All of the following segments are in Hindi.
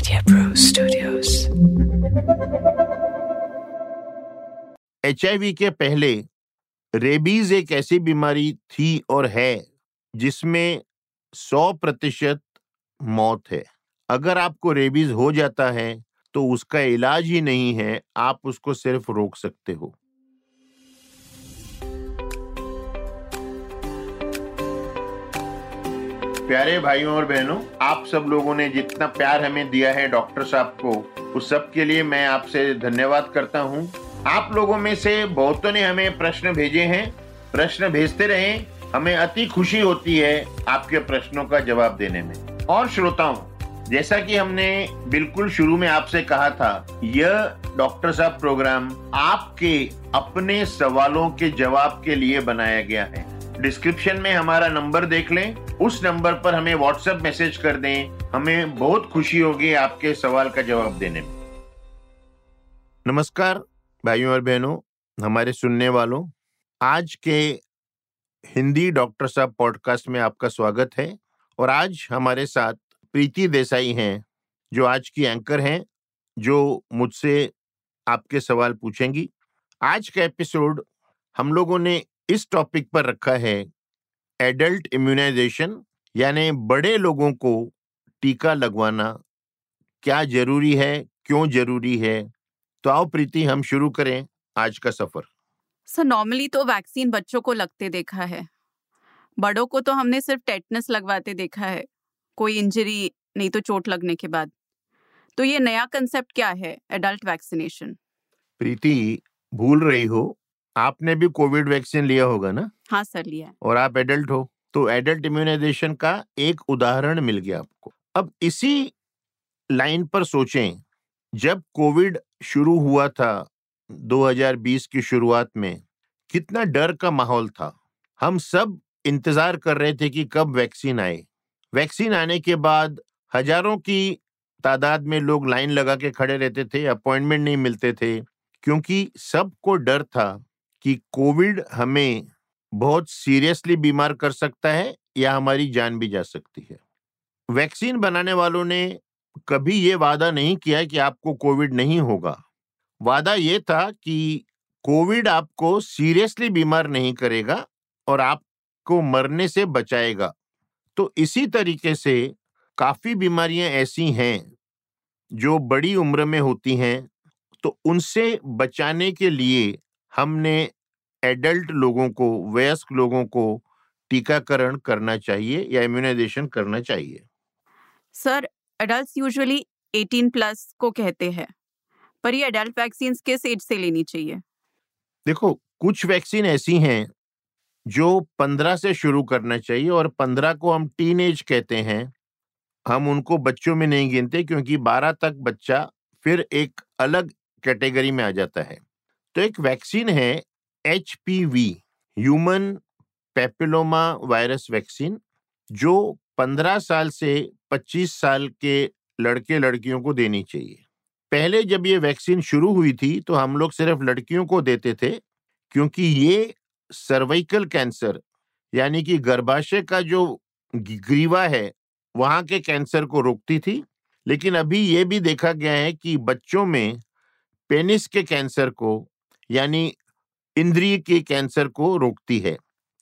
Media Pro Studios. एच के पहले रेबीज एक ऐसी बीमारी थी और है, जिसमें 100 प्रतिशत मौत है अगर आपको रेबीज हो जाता है तो उसका इलाज ही नहीं है, आप उसको सिर्फ़ रोक सकते हो प्यारे भाइयों और बहनों, आप सब लोगों ने जितना प्यार हमें दिया है डॉक्टर साहब को, उस सब के लिए मैं आपसे धन्यवाद करता हूँ। आप लोगों में से बहुतों ने हमें प्रश्न भेजे हैं। प्रश्न भेजते रहे, हमें अति खुशी होती है आपके प्रश्नों का जवाब देने में। और श्रोताओं, जैसा कि हमने बिल्कुल शुरू में आपसे कहा था, यह डॉक्टर साहब प्रोग्राम आपके अपने सवालों के जवाब के लिए बनाया गया है। डिस्क्रिप्शन में हमारा नंबर देख लें उस नंबर पर हमें व्हाट्सएप मैसेज कर दें। हमें बहुत खुशी होगी आपके सवाल का जवाब देने में। नमस्कार, भाइयों और बहनों, हमारे सुनने वालों। आज के हिंदी डॉक्टर साहब पॉडकास्ट में आपका स्वागत है और आज हमारे साथ प्रीति देसाई हैं, जो आज की एंकर हैं, जो मुझसे आपके सवाल पूछेंगी। आज का एपिसोड हम लोगों ने इस टॉपिक पर रखा है एडल्ट इम्यूनाइजेशन यानी बड़े लोगों को टीका लगवाना क्या ज़रूरी है क्यों ज़रूरी है? तो आओ प्रीति हम शुरू करें आज का सफ़र। सर नॉर्मली तो वैक्सीन बच्चों को लगते देखा है। बड़ों को तो हमने सिर्फ़ टेटनस लगवाते देखा है। कोई इंजरी नहीं तो चोट लगने के बाद। तो ये नया कंसेप्ट क्या है एडल्ट वैक्सीनेशन? प्रीति भूल रही हो आपने भी कोविड वैक्सीन लिया होगा ना? हाँ सर लिया है। और आप एडल्ट हो तो एडल्ट इम्यूनाइजेशन का एक उदाहरण मिल गया आपको। अब इसी लाइन पर सोचें जब कोविड शुरू हुआ था 2020 की शुरुआत में कितना डर का माहौल था। हम सब इंतज़ार कर रहे थे कि कब वैक्सीन आए। वैक्सीन आने के बाद हज़ारों की तादाद में लोग लाइन लगा के खड़े रहते थे अपॉइंटमेंट नहीं मिलते थे क्योंकि सबको डर था। कि कोविड हमें बहुत सीरियसली बीमार कर सकता है या हमारी जान भी जा सकती है। वैक्सीन बनाने वालों ने कभी ये वादा नहीं किया कि आपको कोविड नहीं होगा। वादा ये था कि कोविड आपको सीरियसली बीमार नहीं करेगा और आपको मरने से बचाएगा। तो इसी तरीके से काफ़ी बीमारियाँ ऐसी हैं जो बड़ी उम्र में होती हैं तो उनसे बचाने के लिए हमने एडल्ट लोगों को वयस्क लोगों को टीकाकरण करना चाहिए या इम्यूनाइजेशन करना चाहिए? सर एडल्ट यूजुअली 18 प्लस को कहते हैं पर ये एडल्ट वैक्सीन किस एज से लेनी चाहिए? देखो कुछ वैक्सीन ऐसी हैं जो 15 से शुरू करना चाहिए और 15 को हम टीन एज कहते हैं। हम उनको बच्चों में नहीं गिनते क्योंकि 12 तक बच्चा फिर एक अलग कैटेगरी में आ जाता है। तो एक वैक्सीन है H P V human papilloma virus vaccine, जो 15 साल से 25 साल के लड़के लड़कियों को देनी चाहिए। पहले जब ये वैक्सीन शुरू हुई थी तो हम लोग सिर्फ़ लड़कियों को देते थे, क्योंकि ये सर्वाइकल कैंसर, यानी कि गर्भाशय का जो ग्रीवा है, वहाँ के कैंसर को रोकती थी। लेकिन अभी ये भी देखा गया है कि बच्चों में पेनिस के कैंसर को यानी इंद्रिय के कैंसर को रोकती है।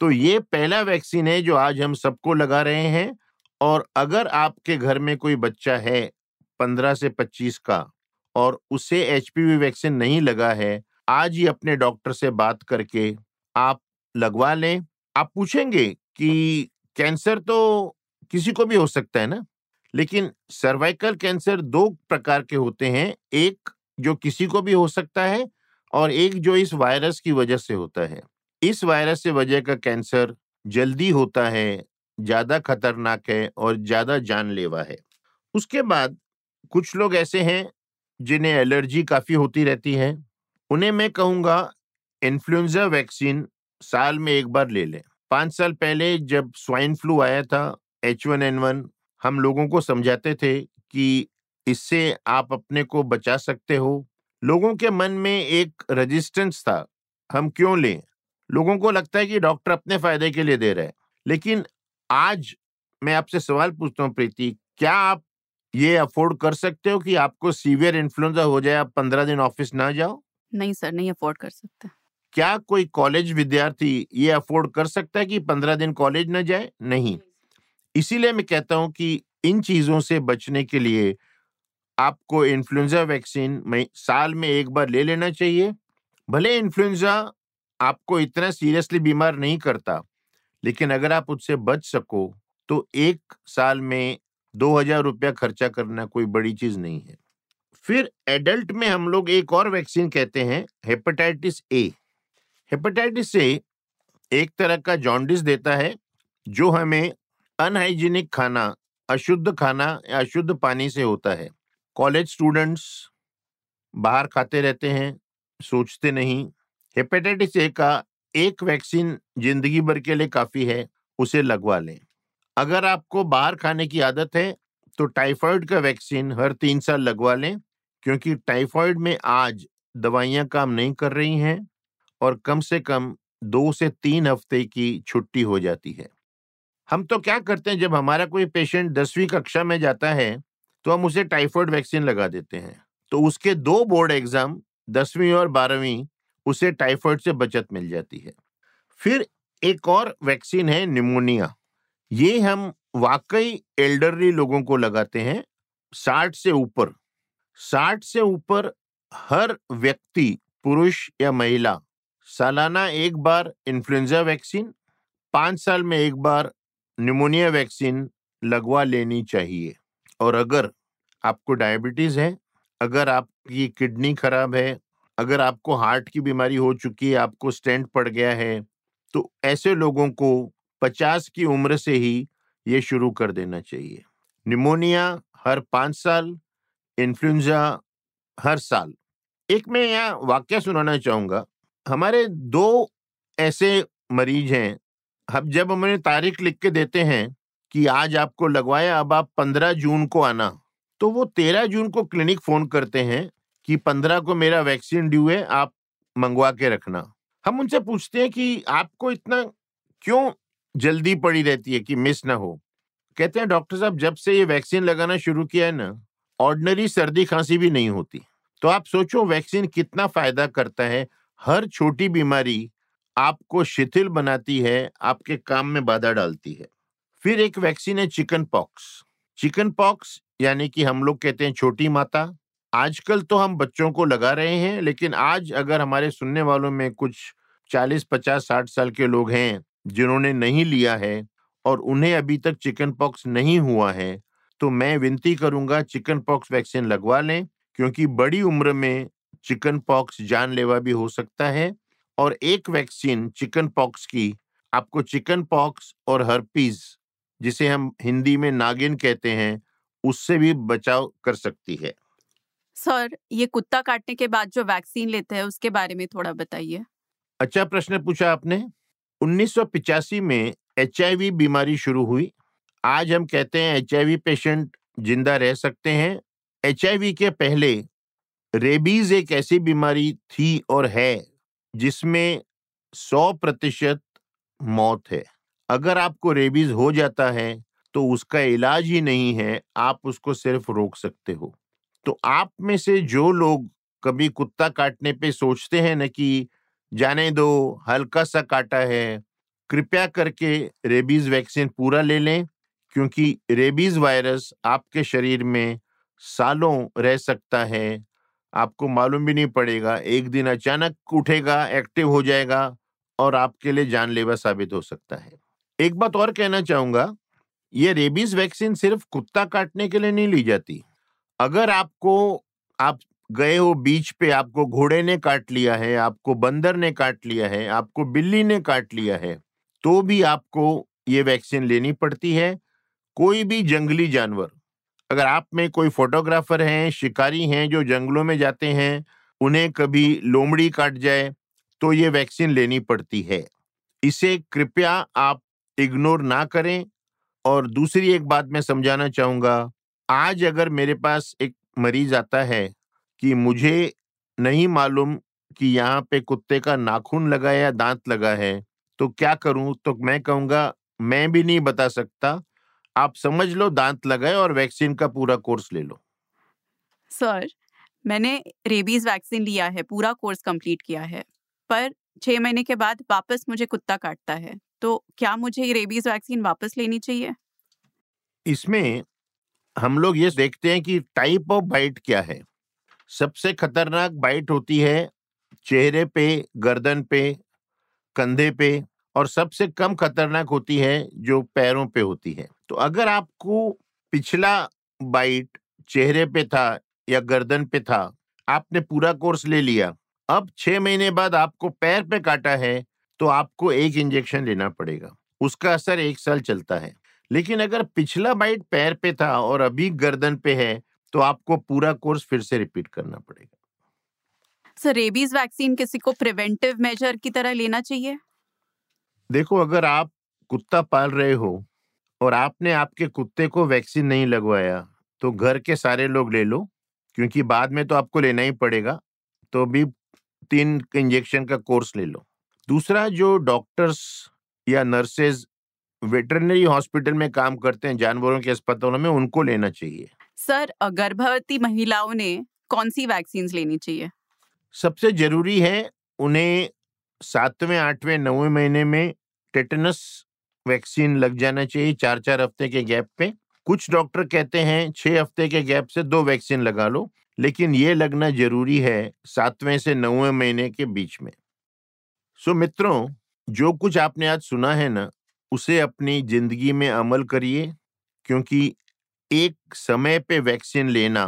तो ये पहला वैक्सीन है जो आज हम सबको लगा रहे हैं और अगर आपके घर में कोई बच्चा है पंद्रह से पच्चीस का और उसे एचपीवी वैक्सीन नहीं लगा है, आज ही अपने डॉक्टर से बात करके आप लगवा लें। आप पूछेंगे कि कैंसर तो किसी को भी हो सकता है ना? लेकिन सर्वाइकल कैंसर दो प्रकार के होते हैं, एक जो किसी को भी हो सकता है और एक जो इस वायरस की वजह से होता है। इस वायरस से वजह का कैंसर जल्दी होता है, ज़्यादा खतरनाक है और ज़्यादा जानलेवा है। उसके बाद कुछ लोग ऐसे हैं जिन्हें एलर्जी काफ़ी होती रहती है। उन्हें मैं कहूँगा इन्फ्लुएंजा वैक्सीन साल में एक बार ले लें। पाँच साल पहले जब स्वाइन फ्लू आया था, एच वन एन वन, हम लोगों को समझाते थे कि इससे आप अपने को बचा सकते हो लोगों के मन में एक रेजिस्टेंस था हम क्यों लें? लोगों को लगता है कि डॉक्टर अपने फ़ायदे के लिए दे रहे हैं। लेकिन आज मैं आपसे सवाल पूछता हूँ प्रीति क्या आप ये अफोर्ड कर सकते हो कि आपको सीवियर इन्फ्लुएंजा हो जाए आप पंद्रह दिन ऑफ़िस ना जाओ? नहीं सर नहीं अफोर्ड कर सकते। क्या कोई कॉलेज विद्यार्थी ये अफोर्ड कर सकता है कि पंद्रह दिन कॉलेज न जाए? नहीं। इसीलिए मैं कहता हूँ कि इन चीज़ों से बचने के लिए आपको इन्फ्लुएंजा वैक्सीन में साल में एक बार ले लेना चाहिए। भले इन्फ्लुएंजा आपको इतना सीरियसली बीमार नहीं करता, लेकिन अगर आप उससे बच सको तो एक साल में दो हज़ार रुपया खर्चा करना कोई बड़ी चीज़ नहीं है। फिर एडल्ट में हम लोग एक और वैक्सीन कहते हैं, हेपेटाइटिस ए। हेपेटाइटिस ए एक तरह का जॉन्डिस देता है, जो हमें अनहाइजीनिक खाना, अशुद्ध खाना या अशुद्ध पानी से होता है। कॉलेज स्टूडेंट्स बाहर खाते रहते हैं, सोचते नहीं। हेपेटाइटिस ए का एक वैक्सीन ज़िंदगी भर के लिए काफ़ी है, उसे लगवा लें। अगर आपको बाहर खाने की आदत है तो टाइफाइड का वैक्सीन हर तीन साल लगवा लें, क्योंकि टाइफाइड में आज दवाइयाँ काम नहीं कर रही हैं और कम से कम दो से तीन हफ़्ते की छुट्टी हो जाती है। हम तो क्या करते हैं, जब हमारा कोई पेशेंट दसवीं कक्षा में जाता है तो हम उसे टाइफॉइड वैक्सीन लगा देते हैं। तो उसके दो बोर्ड एग्ज़ाम दसवीं और बारहवीं, उसे टाइफॉइड से बचत मिल जाती है। फिर एक और वैक्सीन है निमोनिया ये हम वाकई एल्डरली लोगों को लगाते हैं साठ से ऊपर। साठ से ऊपर हर व्यक्ति, पुरुष या महिला, सालाना एक बार इन्फ्लुएंजा वैक्सीन पाँच साल में एक बार निमोनिया वैक्सीन लगवा लेनी चाहिए। और अगर आपको डायबिटीज़ है, अगर आपकी किडनी खराब है, अगर आपको हार्ट की बीमारी हो चुकी है, आपको स्टेंट पड़ गया है तो ऐसे लोगों को पचास की उम्र से ही ये शुरू कर देना चाहिए। निमोनिया हर पाँच साल, इन्फ्लुएंजा हर साल। एक मैं यहाँ वाक्य सुनाना चाहूँगा। हमारे दो ऐसे मरीज़ हैं, हम जब हमें तारीख लिख के देते हैं कि आज आपको लगवाया अब आप पंद्रह जून को आना। तो वो तेरह जून को क्लिनिक फ़ोन करते हैं कि पंद्रह को मेरा वैक्सीन ड्यू है, आप मंगवा के रखना। हम उनसे पूछते हैं कि आपको इतना क्यों जल्दी पड़ी रहती है कि मिस ना हो? कहते हैं, डॉक्टर साहब, जब से ये वैक्सीन लगाना शुरू किया है ना, ऑर्डनरी सर्दी खांसी भी नहीं होती। तो आप सोचो वैक्सीन कितना फ़ायदा करता है। हर छोटी बीमारी आपको शिथिल बनाती है, आपके काम में बाधा डालती है। फिर एक वैक्सीन है चिकन पॉक्स। चिकन पॉक्स यानी कि हम लोग कहते हैं छोटी माता। आजकल तो हम बच्चों को लगा रहे हैं, लेकिन आज अगर हमारे सुनने वालों में कुछ 40 50 60 साल के लोग हैं, जिन्होंने नहीं लिया है और उन्हें अभी तक चिकन पॉक्स नहीं हुआ है तो मैं विनती करूँगा चिकन पॉक्स वैक्सीन लगवा लें, क्योंकि बड़ी उम्र में चिकन पॉक्स जानलेवा भी हो सकता है और एक वैक्सीन चिकन पॉक्स की, आपको चिकन पॉक्स और हर्पीज जिसे हम हिंदी में नागिन कहते हैं उससे भी बचाव कर सकती है। सर ये कुत्ता काटने के बाद जो वैक्सीन लेते हैं उसके बारे में थोड़ा बताइए। अच्छा प्रश्न पूछा आपने। 1985 में एचआईवी बीमारी शुरू हुई। आज हम कहते हैं एचआईवी पेशेंट ज़िंदा रह सकते हैं। एचआईवी के पहले रेबीज एक ऐसी बीमारी थी और है जिसमें 100 प्रतिशत मौत है। अगर आपको रेबीज हो जाता है तो उसका इलाज ही नहीं है, आप उसको सिर्फ़ रोक सकते हो। तो आप में से जो लोग कभी कुत्ता काटने पे सोचते हैं न कि, जाने दो हल्का सा काटा है, कृपया करके रेबीज वैक्सीन पूरा ले लें। क्योंकि रेबीज वायरस आपके शरीर में सालों रह सकता है, आपको मालूम भी नहीं पड़ेगा, एक दिन अचानक उठेगा, एक्टिव हो जाएगा और आपके लिए जानलेवा साबित हो सकता है। एक बात और कहना चाहूँगा, ये रेबीज वैक्सीन सिर्फ़ कुत्ता काटने के लिए नहीं ली जाती। अगर आपको, आप गए हो बीच पे, आपको घोड़े ने काट लिया है, आपको बंदर ने काट लिया है, आपको बिल्ली ने काट लिया है तो भी आपको ये वैक्सीन लेनी पड़ती है। कोई भी जंगली जानवर, अगर आप में कोई फोटोग्राफर हैं, शिकारी हैं, जो जंगलों में जाते हैं, उन्हें कभी लोमड़ी काट जाए तो ये वैक्सीन लेनी पड़ती है। इसे कृपया आप इग्नोर ना करें। और दूसरी एक बात मैं समझाना चाहूँगा, आज अगर मेरे पास एक मरीज़ आता है कि मुझे नहीं मालूम कि यहाँ पे कुत्ते का नाखून लगा या दांत लगा है तो क्या करूँ? तो मैं कहूँगा, मैं भी नहीं बता सकता। आप समझ लो दांत लगाए और वैक्सीन का पूरा कोर्स ले लो। सर, मैंने रेबीज वैक्सीन लिया है, पूरा कोर्स कंप्लीट किया है, पर छह महीने के बाद वापस मुझे कुत्ता काटता है। तो क्या मुझे ये रेबीज वैक्सीन वापस लेनी चाहिए? इसमें हम लोग ये देखते हैं कि टाइप ऑफ़ बाइट क्या है। सबसे खतरनाक बाइट होती है चेहरे पे, गर्दन पे, कंधे पे और सबसे कम खतरनाक होती है जो पैरों पे होती है। तो अगर आपको पिछला बाइट चेहरे पे था या गर्दन पे था, आपने पूरा कोर्स ले लिया, अब छह महीने बाद आपको पैर पे काटा है तो आपको एक इंजेक्शन लेना पड़ेगा। उसका असर एक साल चलता है। लेकिन अगर पिछला बाइट पैर पे था और अभी गर्दन पे है तो आपको पूरा कोर्स फिर से रिपीट करना पड़ेगा। सर रेबीज वैक्सीन किसी को प्रिवेंटिव मेजर की तरह लेना चाहिए? देखो अगर आप कुत्ता पाल रहे हो और आपने आपके कुत्ते को वैक्सीन नहीं लगवाया तो घर के सारे लोग ले लो क्योंकि बाद में तो आपको लेना ही पड़ेगा। तो भी तीन इंजेक्शन का कोर्स ले लो। दूसरा जो डॉक्टर्स या नर्सेज वेटरनरी हॉस्पिटल में काम करते हैं जानवरों के अस्पतालों में उनको लेना चाहिए। सर गर्भवती महिलाओं ने कौन सी वैक्सीन लेनी चाहिए? सबसे ज़रूरी है उन्हें सातवें आठवें नौवें महीने में टेटनस वैक्सीन लग जाना चाहिए चार चार हफ़्ते के गैप पे। कुछ डॉक्टर कहते हैं छह हफ़्ते के गैप से दो वैक्सीन लगा लो लेकिन ये लगना ज़रूरी है सातवें से नौवें महीने के बीच में। सो मित्रों, जो कुछ आपने आज सुना है ना, उसे अपनी ज़िंदगी में अमल करिए, क्योंकि एक समय पे वैक्सीन लेना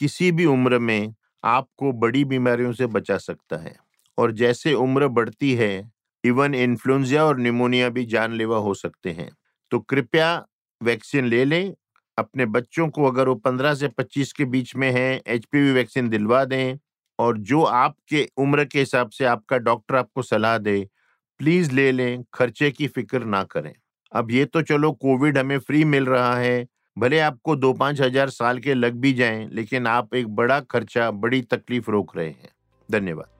किसी भी उम्र में आपको बड़ी बीमारियों से बचा सकता है। और जैसे उम्र बढ़ती है, इवन इन्फ्लुएंजा और निमोनिया भी जानलेवा हो सकते हैं। तो कृपया वैक्सीन ले लें, अपने बच्चों को अगर वो 15 से 25 के बीच में है एच वैक्सीन दिलवा दें और जो आपके उम्र के हिसाब से आपका डॉक्टर आपको सलाह दे, प्लीज़ ले लें, खर्चे की फ़िक्र ना करें। अब ये तो चलो कोविड हमें फ्री मिल रहा है, भले आपको दो पाँच हज़ार साल के लग भी जाएँ, लेकिन आप एक बड़ा खर्चा, बड़ी तकलीफ़ रोक रहे हैं। धन्यवाद।